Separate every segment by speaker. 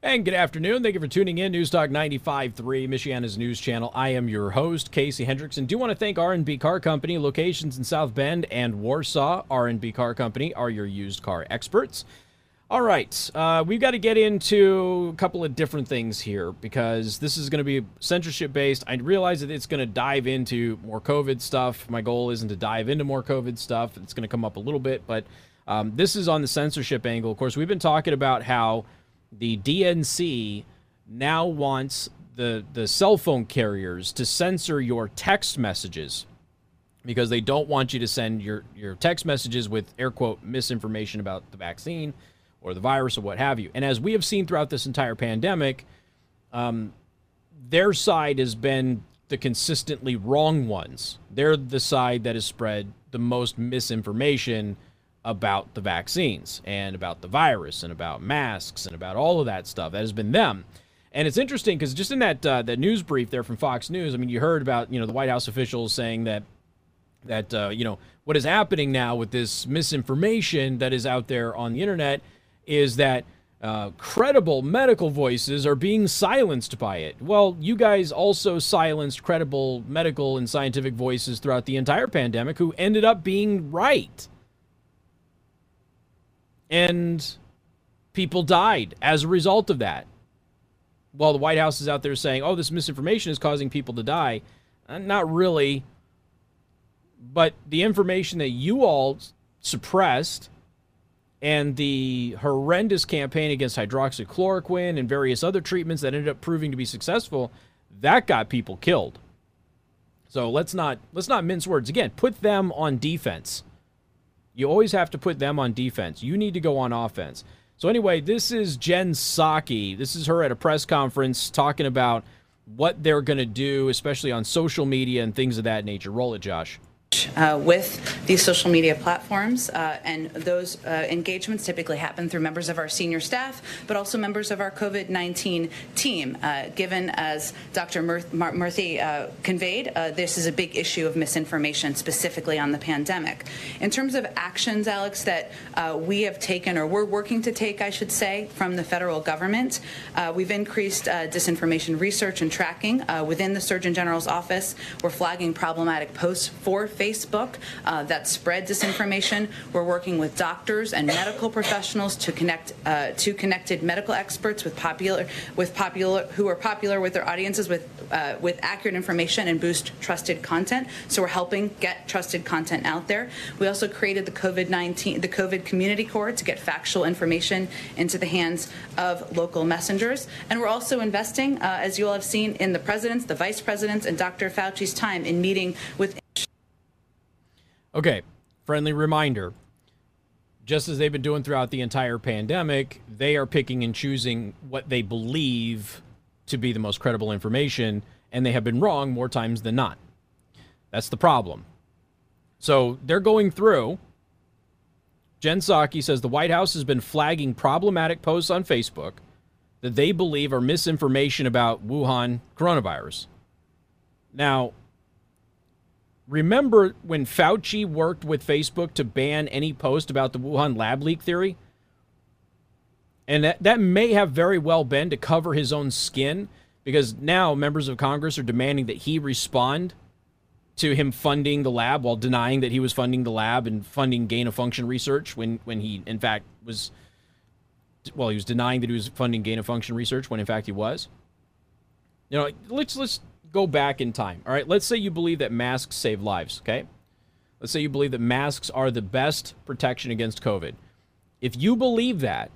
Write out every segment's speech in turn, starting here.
Speaker 1: And good afternoon. Thank you for tuning in. News Talk 95.3, Michiana's news channel. I am your host, Casey Hendrickson. Do want to thank R&B Car Company, locations in South Bend and Warsaw. R&B Car Company are your used car experts. All right, uh, we've got to get into a couple of different things here because this is going to be censorship based. I realize that it's going to dive into more COVID stuff. My goal isn't to dive into more COVID stuff. It's going to come up a little bit, but um, this is on the censorship angle. Of course, we've been talking about how the DNC now wants the the cell phone carriers to censor your text messages because they don't want you to send your your text messages with air quote misinformation about the vaccine or the virus or what have you. And as we have seen throughout this entire pandemic, um, their side has been the consistently wrong ones. They're the side that has spread the most misinformation about the vaccines and about the virus and about masks and about all of that stuff. That has been them. And it's interesting because just in that uh, that news brief there from Fox News, I mean, you heard about you know the White House officials saying that that uh, you know what is happening now with this misinformation that is out there on the internet is that uh, credible medical voices are being silenced by it. Well, you guys also silenced credible medical and scientific voices throughout the entire pandemic who ended up being right and people died as a result of that. While the White House is out there saying, oh, this misinformation is causing people to die, uh, not really. But the information that you all suppressed and the horrendous campaign against hydroxychloroquine and various other treatments that ended up proving to be successful, that got people killed. So let's not let's not mince words. Again, put them on defense. You always have to put them on defense. You need to go on offense. So anyway, this is Jen Psaki. This is her at a press conference talking about what they're going to do, especially on social media and things of that nature. Roll it, Josh
Speaker 2: uh, with these social media platforms, uh, and those uh, engagements typically happen through members of our senior staff, but also members of our COVID 19 team. Uh, given, as Dr. Murthy uh, conveyed, uh, this is a big issue of misinformation, specifically on the pandemic. In terms of actions, Alex, that we have taken, or we're working to take, I should say, from the federal government, we've increased disinformation research and tracking within the Surgeon General's office. We're flagging problematic posts for Facebook uh, that spread disinformation. We're working with doctors and medical professionals to connect uh, to connected medical experts with popular with popular who are popular with their audiences with uh, with accurate information and boost trusted content. So we're helping get trusted content out there. We also created the COVID nineteen the COVID Community Corps to get factual information into the hands of local messengers, and we're also investing, uh, as you all have seen, in the president's, the vice president's, and Dr. Fauci's time in meeting with.
Speaker 1: Okay, friendly reminder. Just as they've been doing throughout the entire pandemic, they are picking and choosing what they believe to be the most credible information, and they have been wrong more times than not. That's the problem. So they're going through. Jen Psaki says the White House has been flagging problematic posts on Facebook that they believe are misinformation about Wuhan coronavirus. Now, Remember when Fauci worked with Facebook to ban any post about the Wuhan lab leak theory? And that, that may have very well been to cover his own skin because now members of Congress are demanding that he respond to him funding the lab while denying that he was funding the lab and funding gain of function research when, when he, in fact, was, well, he was denying that he was funding gain of function research when, in fact, he was. You know, let's, let's go back in time. All right, let's say you believe that masks save lives, okay? Let's say you believe that masks are the best protection against COVID. If you believe that,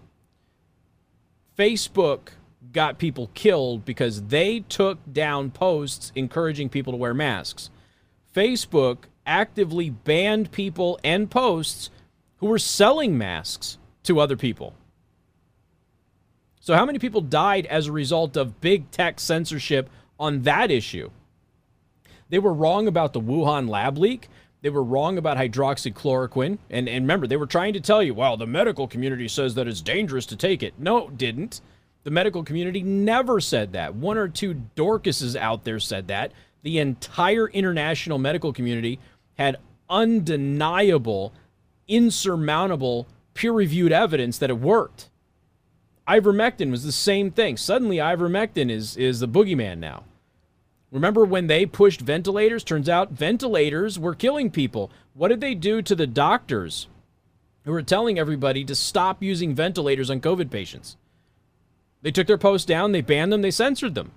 Speaker 1: Facebook got people killed because they took down posts encouraging people to wear masks. Facebook actively banned people and posts who were selling masks to other people. So, how many people died as a result of big tech censorship on that issue. They were wrong about the Wuhan lab leak. They were wrong about hydroxychloroquine. And, and remember, they were trying to tell you, well, the medical community says that it's dangerous to take it. No, it didn't. The medical community never said that. One or two Dorcases out there said that. The entire international medical community had undeniable, insurmountable, peer reviewed evidence that it worked. Ivermectin was the same thing. Suddenly, ivermectin is is the boogeyman now. Remember when they pushed ventilators? Turns out ventilators were killing people. What did they do to the doctors who were telling everybody to stop using ventilators on COVID patients? They took their posts down, they banned them, they censored them.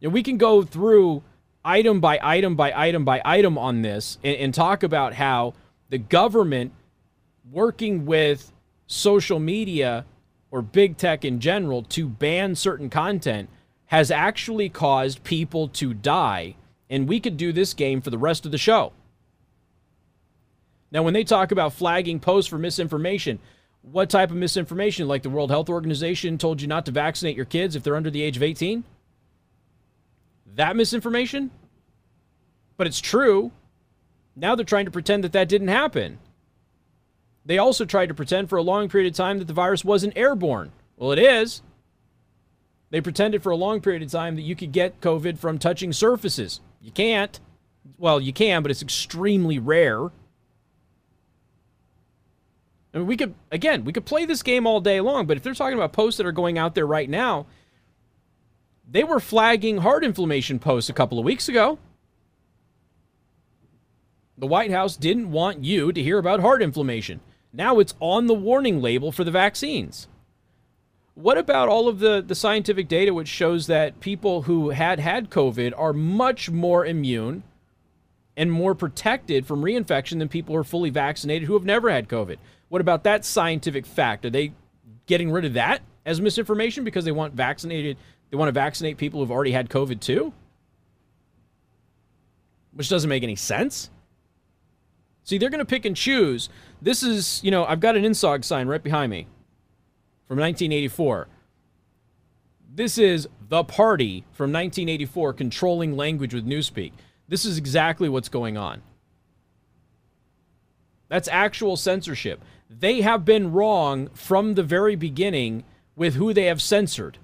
Speaker 1: And we can go through item by item by item by item on this and, and talk about how the government working with social media or big tech in general to ban certain content has actually caused people to die. And we could do this game for the rest of the show. Now, when they talk about flagging posts for misinformation, what type of misinformation? Like the World Health Organization told you not to vaccinate your kids if they're under the age of 18? That misinformation? But it's true. Now they're trying to pretend that that didn't happen. They also tried to pretend for a long period of time that the virus wasn't airborne. Well, it is. They pretended for a long period of time that you could get COVID from touching surfaces. You can't. Well, you can, but it's extremely rare. I mean, we could, again, we could play this game all day long, but if they're talking about posts that are going out there right now, they were flagging heart inflammation posts a couple of weeks ago. The White House didn't want you to hear about heart inflammation. Now it's on the warning label for the vaccines. What about all of the, the scientific data which shows that people who had had COVID are much more immune and more protected from reinfection than people who are fully vaccinated who have never had COVID? What about that scientific fact? Are they getting rid of that as misinformation because they want vaccinated they want to vaccinate people who've already had COVID too? Which doesn't make any sense. See, they're going to pick and choose. This is, you know, I've got an INGSOC sign right behind me from 1984. This is the party from 1984 controlling language with Newspeak. This is exactly what's going on. That's actual censorship. They have been wrong from the very beginning with who they have censored.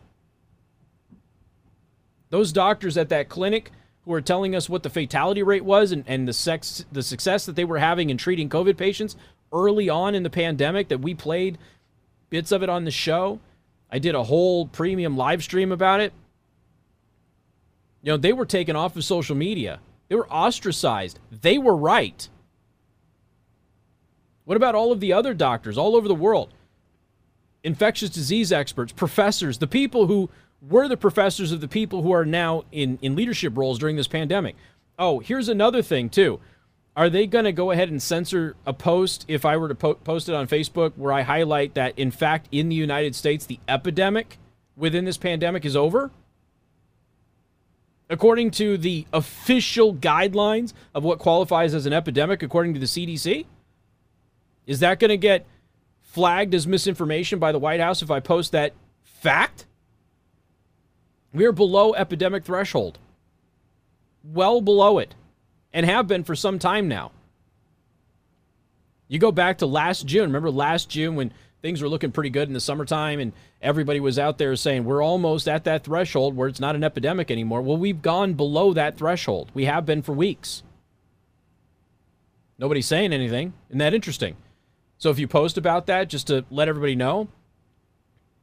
Speaker 1: Those doctors at that clinic who are telling us what the fatality rate was and, and the sex the success that they were having in treating COVID patients early on in the pandemic that we played bits of it on the show. I did a whole premium live stream about it. You know, they were taken off of social media. They were ostracized. They were right. What about all of the other doctors all over the world? Infectious disease experts, professors, the people who were the professors of the people who are now in, in leadership roles during this pandemic. Oh, here's another thing, too. Are they going to go ahead and censor a post if I were to po- post it on Facebook where I highlight that, in fact, in the United States, the epidemic within this pandemic is over? According to the official guidelines of what qualifies as an epidemic, according to the CDC? Is that going to get flagged as misinformation by the White House if I post that fact? We are below epidemic threshold. Well below it. And have been for some time now. You go back to last June. Remember last June when things were looking pretty good in the summertime and everybody was out there saying we're almost at that threshold where it's not an epidemic anymore. Well, we've gone below that threshold. We have been for weeks. Nobody's saying anything. Isn't that interesting? So if you post about that just to let everybody know,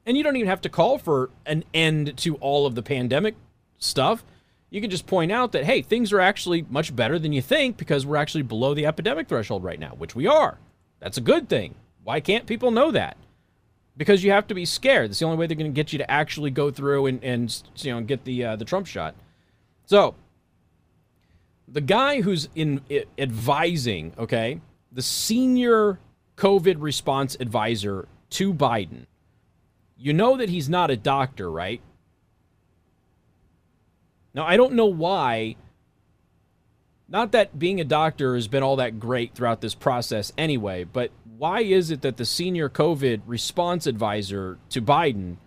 Speaker 1: and you don't even have to call for an end to all of the pandemic stuff. You can just point out that, hey, things are actually much better than you think because we're actually below the epidemic threshold right now, which we are. That's a good thing. Why can't people know that? Because you have to be scared. That's the only way they're going to get you to actually go through and, and you know get the uh, the Trump shot. So the guy who's in advising, okay, the senior COVID response advisor to Biden you know that he's not a doctor, right? Now, I don't know why. Not that being a doctor has been all that great throughout this process anyway, but why is it that the senior COVID response advisor to Biden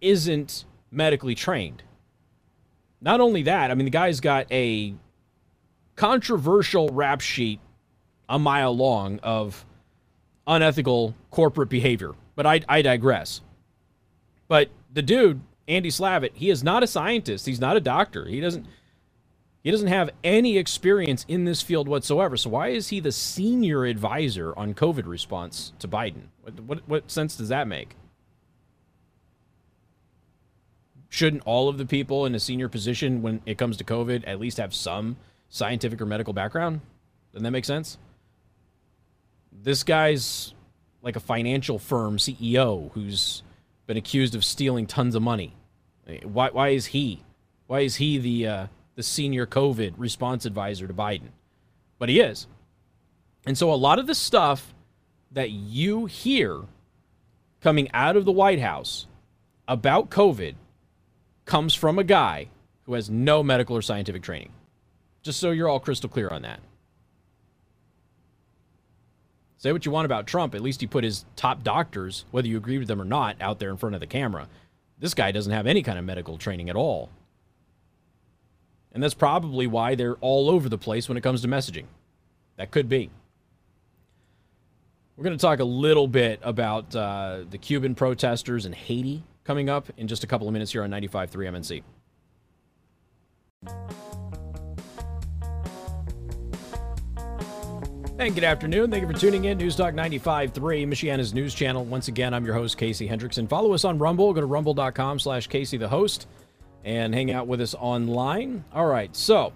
Speaker 1: isn't medically trained? Not only that, I mean, the guy's got a controversial rap sheet a mile long of unethical corporate behavior, but I, I digress. But the dude, Andy Slavitt, he is not a scientist. He's not a doctor. He doesn't He doesn't have any experience in this field whatsoever. So why is he the senior advisor on COVID response to Biden? What, what, what sense does that make? Shouldn't all of the people in a senior position when it comes to COVID at least have some scientific or medical background? Doesn't that make sense? This guy's like a financial firm CEO who's been accused of stealing tons of money. Why, why is he? Why is he the uh, the senior COVID response advisor to Biden, but he is. And so a lot of the stuff that you hear coming out of the White House about COVID comes from a guy who has no medical or scientific training. Just so you're all crystal clear on that. Say what you want about Trump, at least he put his top doctors, whether you agree with them or not, out there in front of the camera. This guy doesn't have any kind of medical training at all. And that's probably why they're all over the place when it comes to messaging. That could be. We're going to talk a little bit about uh, the Cuban protesters in Haiti coming up in just a couple of minutes here on 95.3 MNC. And good afternoon. Thank you for tuning in. Newstalk 95.3, Michiana's news channel. Once again, I'm your host, Casey Hendrickson. Follow us on Rumble. Go to rumble.com slash Casey the host and hang out with us online. All right, so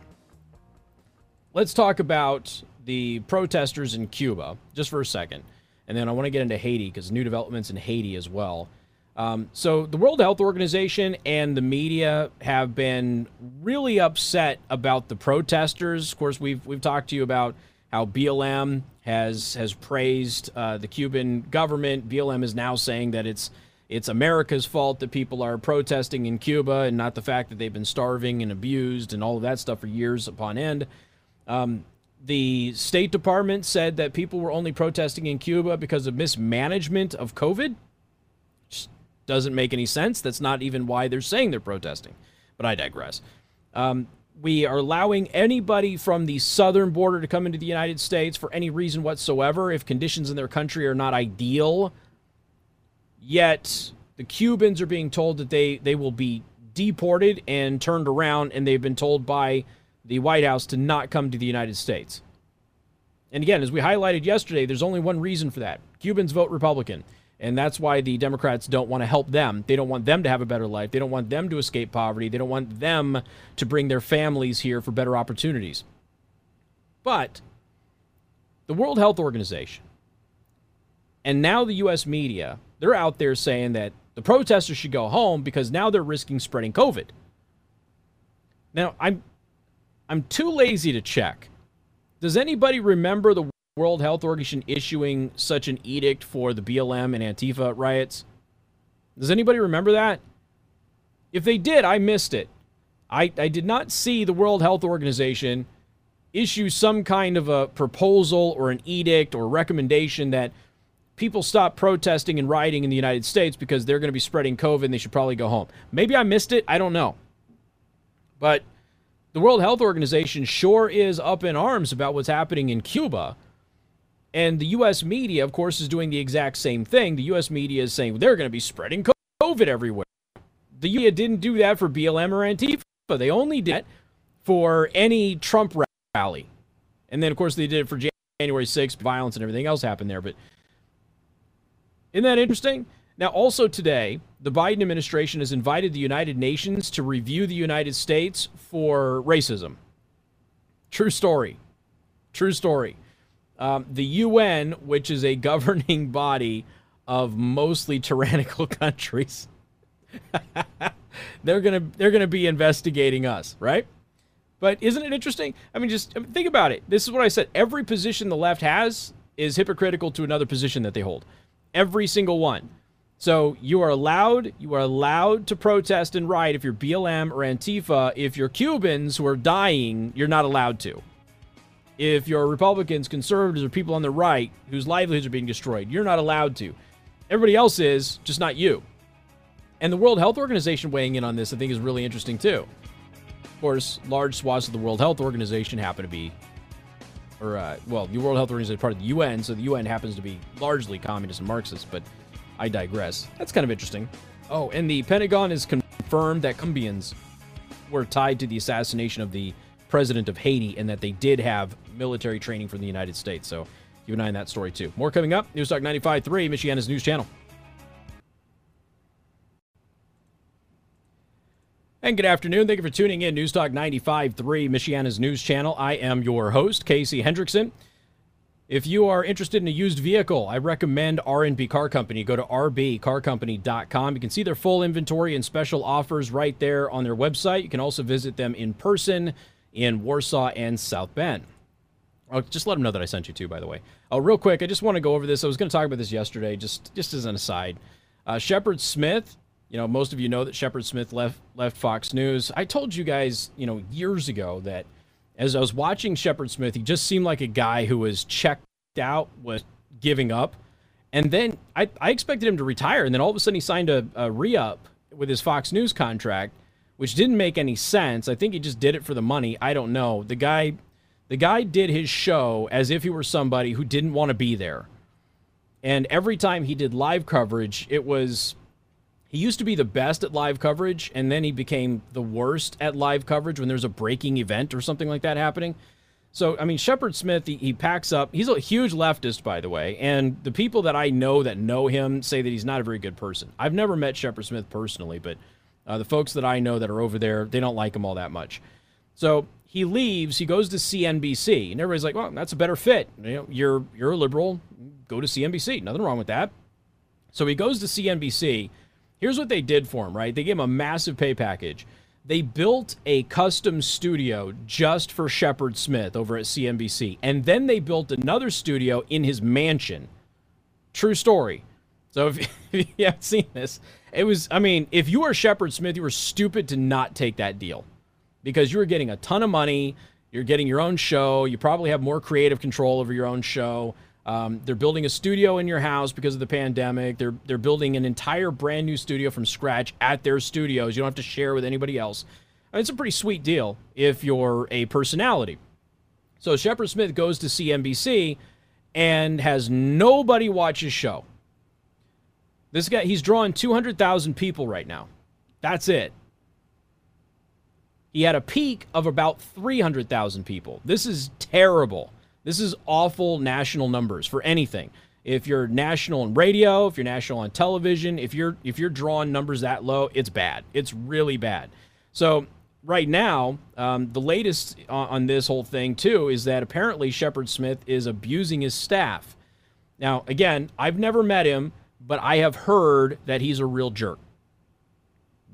Speaker 1: let's talk about the protesters in Cuba just for a second. And then I want to get into Haiti because new developments in Haiti as well. Um, so the World Health Organization and the media have been really upset about the protesters. Of course, we've we've talked to you about how BLM has has praised uh, the Cuban government. BLM is now saying that it's it's America's fault that people are protesting in Cuba and not the fact that they've been starving and abused and all of that stuff for years upon end. Um, the State Department said that people were only protesting in Cuba because of mismanagement of COVID. Just doesn't make any sense. That's not even why they're saying they're protesting. But I digress. Um, we are allowing anybody from the southern border to come into the United States for any reason whatsoever if conditions in their country are not ideal Yet the Cubans are being told that they, they will be deported and turned around, and they've been told by the White House to not come to the United States. And again, as we highlighted yesterday, there's only one reason for that Cubans vote Republican. And that's why the Democrats don't want to help them. They don't want them to have a better life. They don't want them to escape poverty. They don't want them to bring their families here for better opportunities. But the World Health Organization and now the U.S. media they're out there saying that the protesters should go home because now they're risking spreading COVID. Now, I'm I'm too lazy to check. Does anybody remember the World Health Organization issuing such an edict for the BLM and Antifa riots? Does anybody remember that? If they did, I missed it. I, I did not see the World Health Organization issue some kind of a proposal or an edict or recommendation that people stop protesting and rioting in the United States because they're going to be spreading COVID and they should probably go home. Maybe I missed it. I don't know. But the World Health Organization sure is up in arms about what's happening in Cuba. And the U.S. media, of course, is doing the exact same thing. The U.S. media is saying they're going to be spreading COVID everywhere. The media didn't do that for BLM or Antifa. They only did it for any Trump rally. And then, of course, they did it for January 6th. Violence and everything else happened there. But isn't that interesting? Now, also today, the Biden administration has invited the United Nations to review the United States for racism. True story. True story. Um, the UN, which is a governing body of mostly tyrannical countries, they're gonna they're gonna be investigating us, right? But isn't it interesting? I mean, just think about it. This is what I said. Every position the left has is hypocritical to another position that they hold. Every single one. So you are allowed, you are allowed to protest and riot if you're BLM or Antifa. If you're Cubans who are dying, you're not allowed to. If you're Republicans, conservatives, or people on the right whose livelihoods are being destroyed, you're not allowed to. Everybody else is, just not you. And the World Health Organization weighing in on this, I think, is really interesting too. Of course, large swaths of the World Health Organization happen to be or uh, well, the World Health Organization is part of the UN, so the UN happens to be largely communist and Marxist. But I digress. That's kind of interesting. Oh, and the Pentagon has confirmed that Colombians were tied to the assassination of the president of Haiti and that they did have military training from the United States. So keep an eye on that story too. More coming up. News Talk 95.3, Michiana's news channel. And good afternoon. Thank you for tuning in. News Talk 95.3, Michiana's news channel. I am your host, Casey Hendrickson. If you are interested in a used vehicle, I recommend R&B Car Company. Go to rbcarcompany.com. You can see their full inventory and special offers right there on their website. You can also visit them in person in Warsaw and South Bend. I'll just let them know that I sent you too, by the way. Oh, real quick, I just want to go over this. I was going to talk about this yesterday, just just as an aside. Uh, Shepard Smith you know, most of you know that Shepard Smith left left Fox News. I told you guys, you know, years ago that as I was watching Shepard Smith, he just seemed like a guy who was checked out, was giving up. And then I, I expected him to retire, and then all of a sudden he signed a, a re-up with his Fox News contract, which didn't make any sense. I think he just did it for the money. I don't know. The guy the guy did his show as if he were somebody who didn't want to be there. And every time he did live coverage, it was he used to be the best at live coverage, and then he became the worst at live coverage when there's a breaking event or something like that happening. So, I mean, Shepard Smith, he, he, packs up. He's a huge leftist, by the way. And the people that I know that know him say that he's not a very good person. I've never met Shepard Smith personally, but uh, the folks that I know that are over there, they don't like him all that much. So he leaves. He goes to CNBC, and everybody's like, "Well, that's a better fit. You know, you're you're a liberal. Go to CNBC. Nothing wrong with that." So he goes to CNBC Here's what they did for him, right? They gave him a massive pay package. They built a custom studio just for Shepard Smith over at CNBC. And then they built another studio in his mansion. True story. So if, if you haven't seen this, it was, I mean, if you were Shepard Smith, you were stupid to not take that deal because you were getting a ton of money. You're getting your own show. You probably have more creative control over your own show. Um, they're building a studio in your house because of the pandemic. They're they're building an entire brand new studio from scratch at their studios. You don't have to share with anybody else. I mean, it's a pretty sweet deal if you're a personality. So Shepard Smith goes to CNBC and has nobody watch his show. This guy, he's drawing 200,000 people right now. That's it. He had a peak of about 300,000 people. This is terrible. This is awful national numbers for anything. If you're national on radio, if you're national on television, if you're if you're drawing numbers that low, it's bad. It's really bad. So right now, um, the latest on, on this whole thing too is that apparently Shepard Smith is abusing his staff. Now, again, I've never met him, but I have heard that he's a real jerk.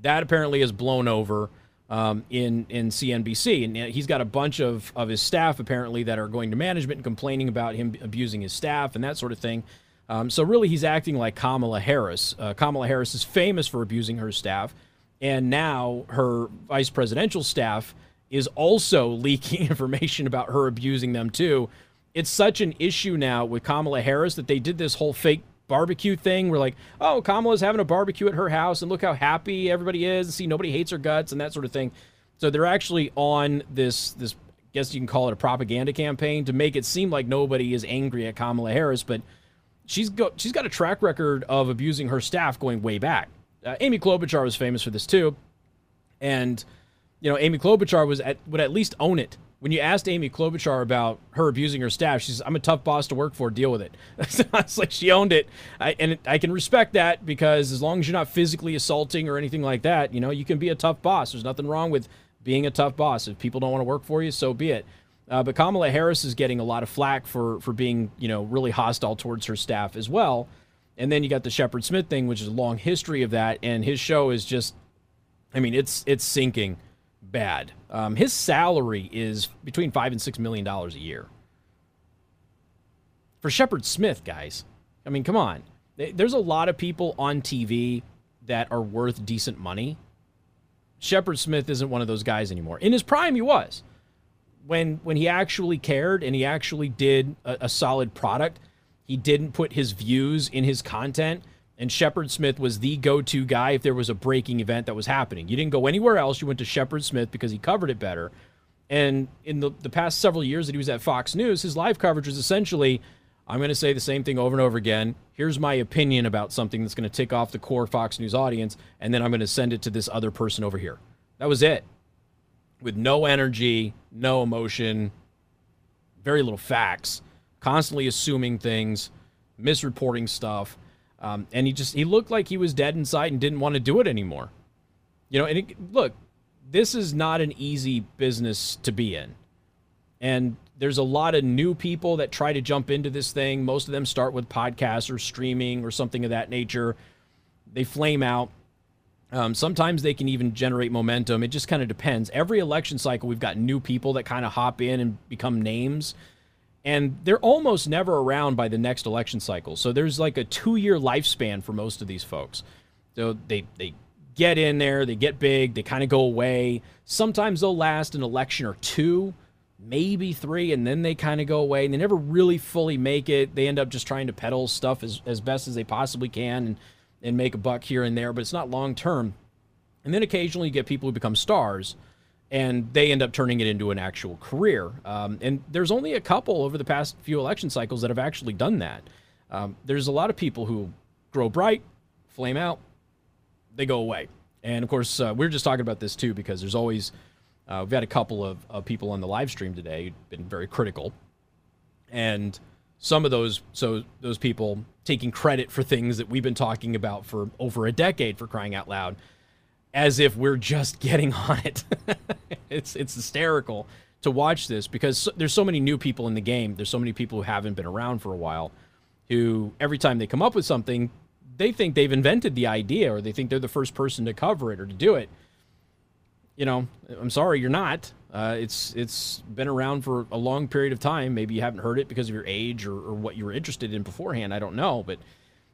Speaker 1: That apparently is blown over um, in in CNBC, and he's got a bunch of of his staff apparently that are going to management and complaining about him abusing his staff and that sort of thing. Um, so really, he's acting like Kamala Harris. Uh, Kamala Harris is famous for abusing her staff, and now her vice presidential staff is also leaking information about her abusing them too. It's such an issue now with Kamala Harris that they did this whole fake barbecue thing. We're like, oh, Kamala's having a barbecue at her house, and look how happy everybody is. See, nobody hates her guts and that sort of thing. So they're actually on this this. I guess you can call it a propaganda campaign to make it seem like nobody is angry at Kamala Harris, but she's got she's got a track record of abusing her staff going way back. Uh, Amy Klobuchar was famous for this too, and you know Amy Klobuchar was at, would at least own it when you asked Amy Klobuchar about her abusing her staff, she says, "I'm a tough boss to work for. Deal with it." it's like she owned it, I, and it, I can respect that because as long as you're not physically assaulting or anything like that, you know, you can be a tough boss. There's nothing wrong with being a tough boss. If people don't want to work for you, so be it. Uh, but Kamala Harris is getting a lot of flack for for being, you know, really hostile towards her staff as well. And then you got the Shepard Smith thing, which is a long history of that, and his show is just, I mean, it's it's sinking bad. Um, his salary is between five and six million dollars a year. For Shepard Smith, guys, I mean, come on. There's a lot of people on TV that are worth decent money. Shepard Smith isn't one of those guys anymore. In his prime, he was. When when he actually cared and he actually did a, a solid product, he didn't put his views in his content and Shepard Smith was the go-to guy if there was a breaking event that was happening. You didn't go anywhere else. You went to Shepard Smith because he covered it better. And in the, the past several years that he was at Fox News, his live coverage was essentially, I'm going to say the same thing over and over again. Here's my opinion about something that's going to tick off the core Fox News audience, and then I'm going to send it to this other person over here. That was it. with no energy, no emotion, very little facts, constantly assuming things, misreporting stuff. Um, and he just he looked like he was dead inside and didn't want to do it anymore. You know, and it, look, this is not an easy business to be in. And there's a lot of new people that try to jump into this thing. Most of them start with podcasts or streaming or something of that nature. They flame out. Um, sometimes they can even generate momentum. It just kind of depends. Every election cycle, we've got new people that kind of hop in and become names, and they're almost never around by the next election cycle. So there's like a two-year lifespan for most of these folks. So they they get in there, they get big, they kind of go away. Sometimes they'll last an election or two, maybe three, and then they kind of go away. And they never really fully make it. They end up just trying to peddle stuff as, as best as they possibly can and, and make a buck here and there, but it's not long term. And then occasionally you get people who become stars and they end up turning it into an actual career. Um, and there's only a couple over the past few election cycles that have actually done that. Um, there's a lot of people who grow bright, flame out, they go away. And of course, uh, we are just talking about this too because there's always uh, we've had a couple of, of people on the live stream today who've been very critical, and some of those so those people taking credit for things that we've been talking about for over a decade for crying out loud, as if we're just getting on it. it's it's hysterical to watch this because there's so many new people in the game. There's so many people who haven't been around for a while, who every time they come up with something, they think they've invented the idea or they think they're the first person to cover it or to do it. You know, I'm sorry, you're not. Uh, it's it's been around for a long period of time. Maybe you haven't heard it because of your age or, or what you were interested in beforehand. I don't know, but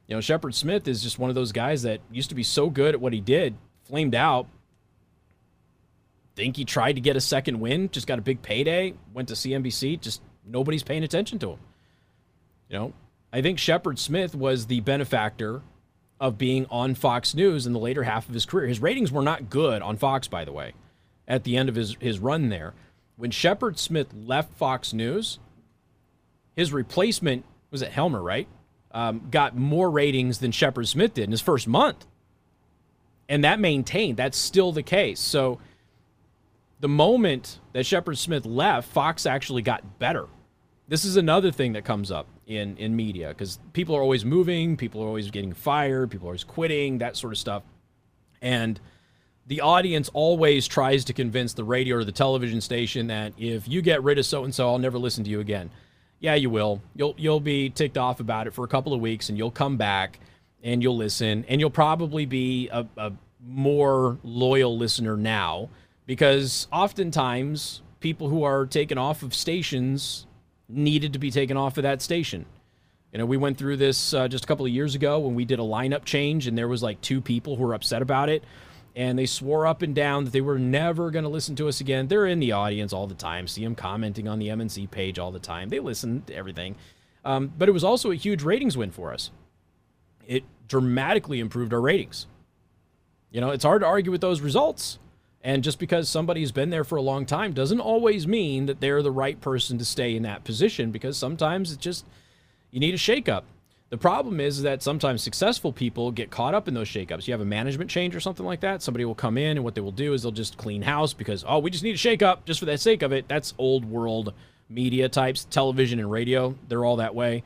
Speaker 1: you know, Shepard Smith is just one of those guys that used to be so good at what he did, flamed out. Think he tried to get a second win, just got a big payday, went to CNBC, just nobody's paying attention to him. You know, I think Shepard Smith was the benefactor of being on Fox News in the later half of his career. His ratings were not good on Fox, by the way, at the end of his, his run there. When Shepard Smith left Fox News, his replacement was at Hemmer, right? Um, got more ratings than Shepard Smith did in his first month. And that maintained. That's still the case. So the moment that Shepard Smith left, Fox actually got better. This is another thing that comes up in in media because people are always moving, people are always getting fired, people are always quitting, that sort of stuff, and the audience always tries to convince the radio or the television station that if you get rid of so and so, I'll never listen to you again. Yeah, you will. You'll you'll be ticked off about it for a couple of weeks, and you'll come back and you'll listen, and you'll probably be a, a more loyal listener now because oftentimes people who are taken off of stations needed to be taken off of that station. You know, we went through this uh, just a couple of years ago when we did a lineup change, and there was like two people who were upset about it, and they swore up and down that they were never going to listen to us again. They're in the audience all the time, see them commenting on the MNC page all the time. They listen to everything, um, but it was also a huge ratings win for us. It dramatically improved our ratings. You know, it's hard to argue with those results. And just because somebody's been there for a long time doesn't always mean that they're the right person to stay in that position because sometimes it's just you need a shakeup. The problem is that sometimes successful people get caught up in those shakeups. You have a management change or something like that. Somebody will come in and what they will do is they'll just clean house because, oh, we just need a shakeup just for the sake of it. That's old world media types, television and radio. They're all that way.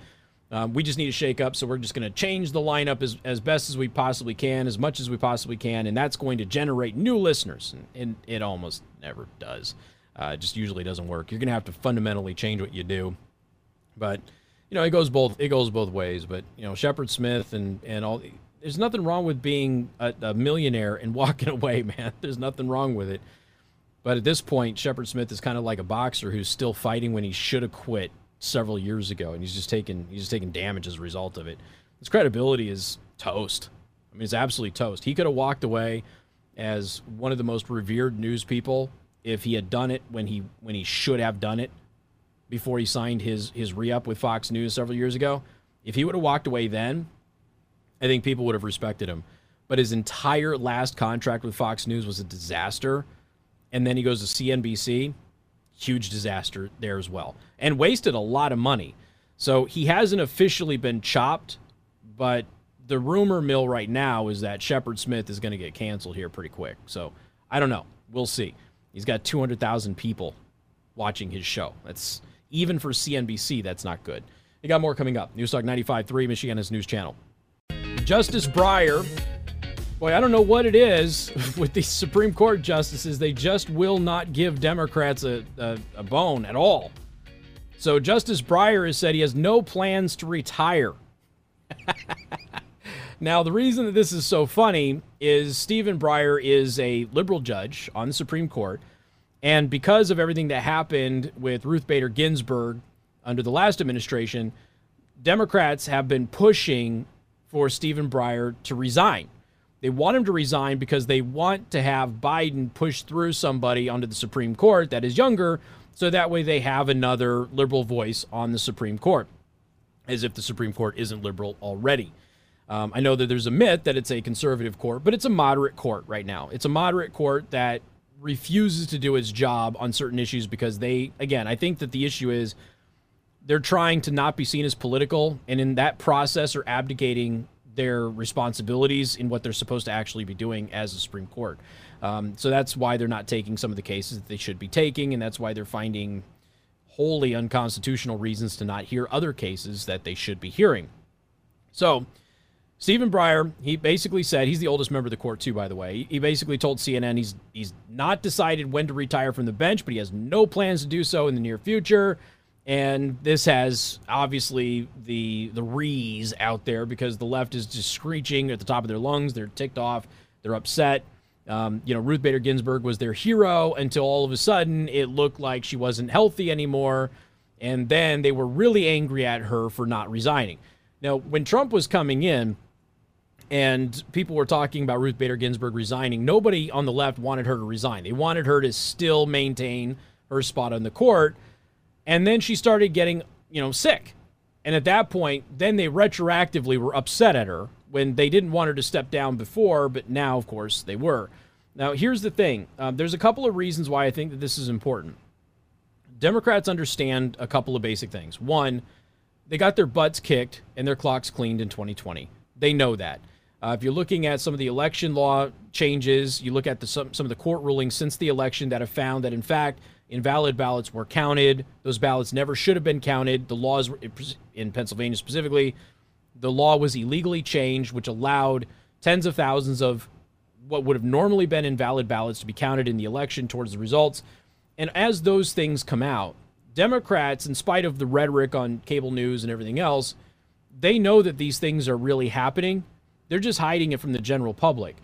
Speaker 1: Um, we just need to shake up, so we're just going to change the lineup as, as best as we possibly can, as much as we possibly can, and that's going to generate new listeners. And, and it almost never does. Uh, it just usually doesn't work. You're going to have to fundamentally change what you do. But you know, it goes both it goes both ways. But you know, Shepard Smith and and all. There's nothing wrong with being a, a millionaire and walking away, man. There's nothing wrong with it. But at this point, Shepard Smith is kind of like a boxer who's still fighting when he should have quit several years ago, and he's just taking he's just taking damage as a result of it. His credibility is toast. I mean, it's absolutely toast. He could have walked away as one of the most revered news people if he had done it when he when he should have done it before he signed his his re-up with Fox News several years ago. If he would have walked away then, I think people would have respected him. But his entire last contract with Fox News was a disaster. And then he goes to CNBC huge disaster there as well, and wasted a lot of money. So he hasn't officially been chopped, but the rumor mill right now is that Shepard Smith is going to get canceled here pretty quick. So I don't know. We'll see. He's got 200,000 people watching his show. That's even for CNBC, that's not good. You got more coming up. Newstalk 95.3, Michiana's news channel. Justice Breyer, boy, I don't know what it is with these Supreme Court justices. They just will not give Democrats a, a, a bone at all. So Justice Breyer has said he has no plans to retire. now, the reason that this is so funny is Stephen Breyer is a liberal judge on the Supreme Court. And because of everything that happened with Ruth Bader Ginsburg under the last administration, Democrats have been pushing for Stephen Breyer to resign. They want him to resign because they want to have Biden push through somebody onto the Supreme Court that is younger, so that way they have another liberal voice on the Supreme Court, as if the Supreme Court isn't liberal already. Um, I know that there's a myth that it's a conservative court, but it's a moderate court right now. It's a moderate court that refuses to do its job on certain issues because they, again, I think that the issue is they're trying to not be seen as political, and in that process, are abdicating their responsibilities in what they're supposed to actually be doing as a Supreme Court. Um, so that's why they're not taking some of the cases that they should be taking, and that's why they're finding wholly unconstitutional reasons to not hear other cases that they should be hearing. So, Stephen Breyer, he basically said he's the oldest member of the court too. By the way, he basically told CNN he's he's not decided when to retire from the bench, but he has no plans to do so in the near future. And this has obviously the the rees out there because the left is just screeching at the top of their lungs. They're ticked off. They're upset. Um, you know, Ruth Bader Ginsburg was their hero until all of a sudden it looked like she wasn't healthy anymore. And then they were really angry at her for not resigning. Now, when Trump was coming in and people were talking about Ruth Bader Ginsburg resigning, nobody on the left wanted her to resign. They wanted her to still maintain her spot on the court and then she started getting, you know, sick. And at that point, then they retroactively were upset at her when they didn't want her to step down before, but now, of course, they were. Now, here's the thing um, there's a couple of reasons why I think that this is important. Democrats understand a couple of basic things. One, they got their butts kicked and their clocks cleaned in 2020. They know that. Uh, if you're looking at some of the election law changes, you look at the, some, some of the court rulings since the election that have found that, in fact, Invalid ballots were counted. Those ballots never should have been counted. The laws in Pennsylvania specifically, the law was illegally changed, which allowed tens of thousands of what would have normally been invalid ballots to be counted in the election towards the results. And as those things come out, Democrats, in spite of the rhetoric on cable news and everything else, they know that these things are really happening. They're just hiding it from the general public.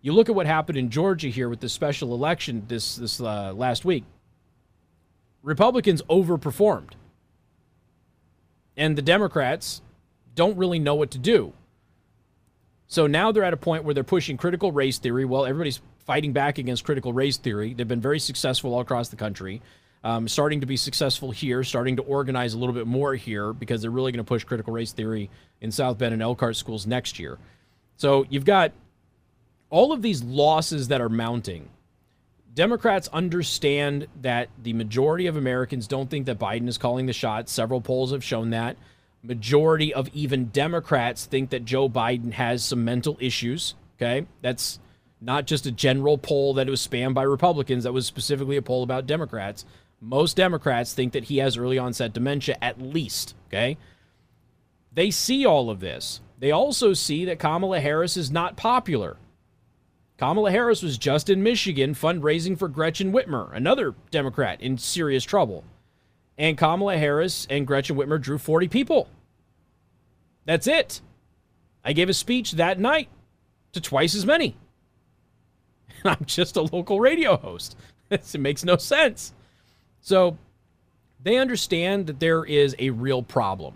Speaker 1: You look at what happened in Georgia here with the special election this this uh, last week. Republicans overperformed. And the Democrats don't really know what to do. So now they're at a point where they're pushing critical race theory. Well, everybody's fighting back against critical race theory. They've been very successful all across the country, um, starting to be successful here, starting to organize a little bit more here because they're really going to push critical race theory in South Bend and Elkhart schools next year. So you've got all of these losses that are mounting Democrats understand that the majority of Americans don't think that Biden is calling the shots. Several polls have shown that. Majority of even Democrats think that Joe Biden has some mental issues. Okay. That's not just a general poll that was spammed by Republicans. That was specifically a poll about Democrats. Most Democrats think that he has early onset dementia, at least. Okay. They see all of this. They also see that Kamala Harris is not popular. Kamala Harris was just in Michigan fundraising for Gretchen Whitmer, another Democrat in serious trouble. And Kamala Harris and Gretchen Whitmer drew 40 people. That's it. I gave a speech that night to twice as many. And I'm just a local radio host. it makes no sense. So they understand that there is a real problem.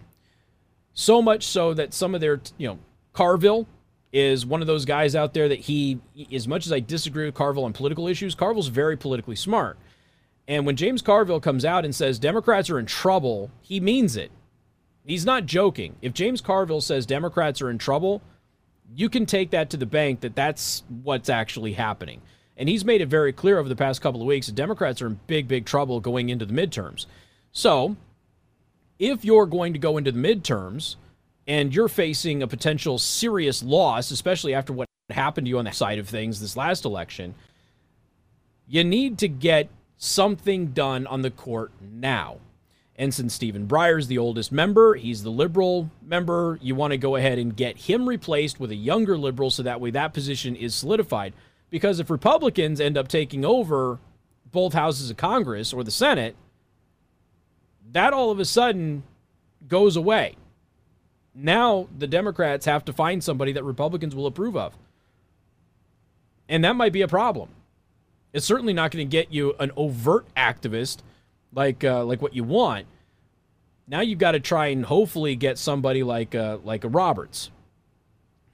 Speaker 1: So much so that some of their, you know, Carville, is one of those guys out there that he, as much as I disagree with Carville on political issues, Carville's very politically smart. And when James Carville comes out and says Democrats are in trouble, he means it. He's not joking. If James Carville says Democrats are in trouble, you can take that to the bank that that's what's actually happening. And he's made it very clear over the past couple of weeks that Democrats are in big, big trouble going into the midterms. So, if you're going to go into the midterms and you're facing a potential serious loss, especially after what happened to you on the side of things this last election, You need to get something done on the court now. And since Stephen Breyer is the oldest member, he's the liberal member, you want to go ahead and get him replaced with a younger liberal so that way that position is solidified. Because if Republicans end up taking over both houses of Congress or the Senate, that all of a sudden goes away. Now the Democrats have to find somebody that Republicans will approve of. And that might be a problem. It's certainly not going to get you an overt activist like uh, like what you want. Now you've got to try and hopefully get somebody like uh, like a Roberts.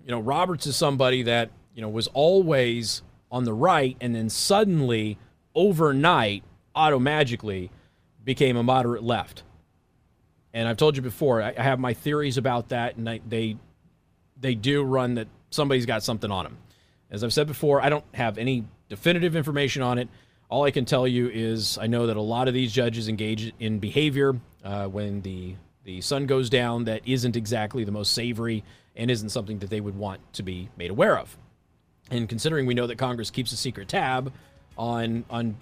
Speaker 1: You know, Roberts is somebody that you know was always on the right, and then suddenly, overnight, auto magically, became a moderate left. And I've told you before, I, have my theories about that, and I, they they do run that somebody's got something on them. As I've said before, I don't have any definitive information on it. All I can tell you is I know that a lot of these judges engage in behavior uh, when the the sun goes down that isn't exactly the most savory and isn't something that they would want to be made aware of. And considering we know that Congress keeps a secret tab on on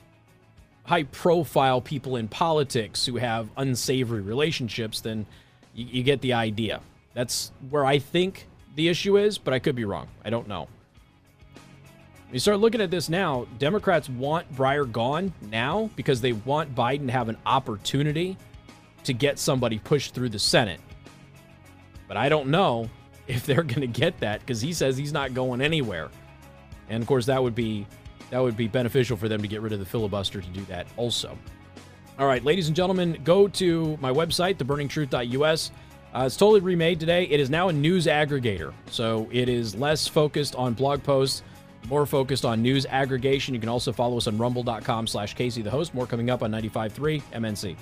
Speaker 1: high profile people in politics who have unsavory relationships, then you, you get the idea. That's where I think the issue is, but I could be wrong. I don't know. You start looking at this now, Democrats want Breyer gone now because they want Biden to have an opportunity to get somebody pushed through the Senate. But I don't know if they're going to get that because he says he's not going anywhere. And of course, that would be that would be beneficial for them to get rid of the filibuster to do that also. All right, ladies and gentlemen, go to my website, theburningtruth.us. Uh, it's totally remade today. It is now a news aggregator, so it is less focused on blog posts more focused on news aggregation. You can also follow us on rumble.com slash Casey the host. More coming up on 95.3 MNC.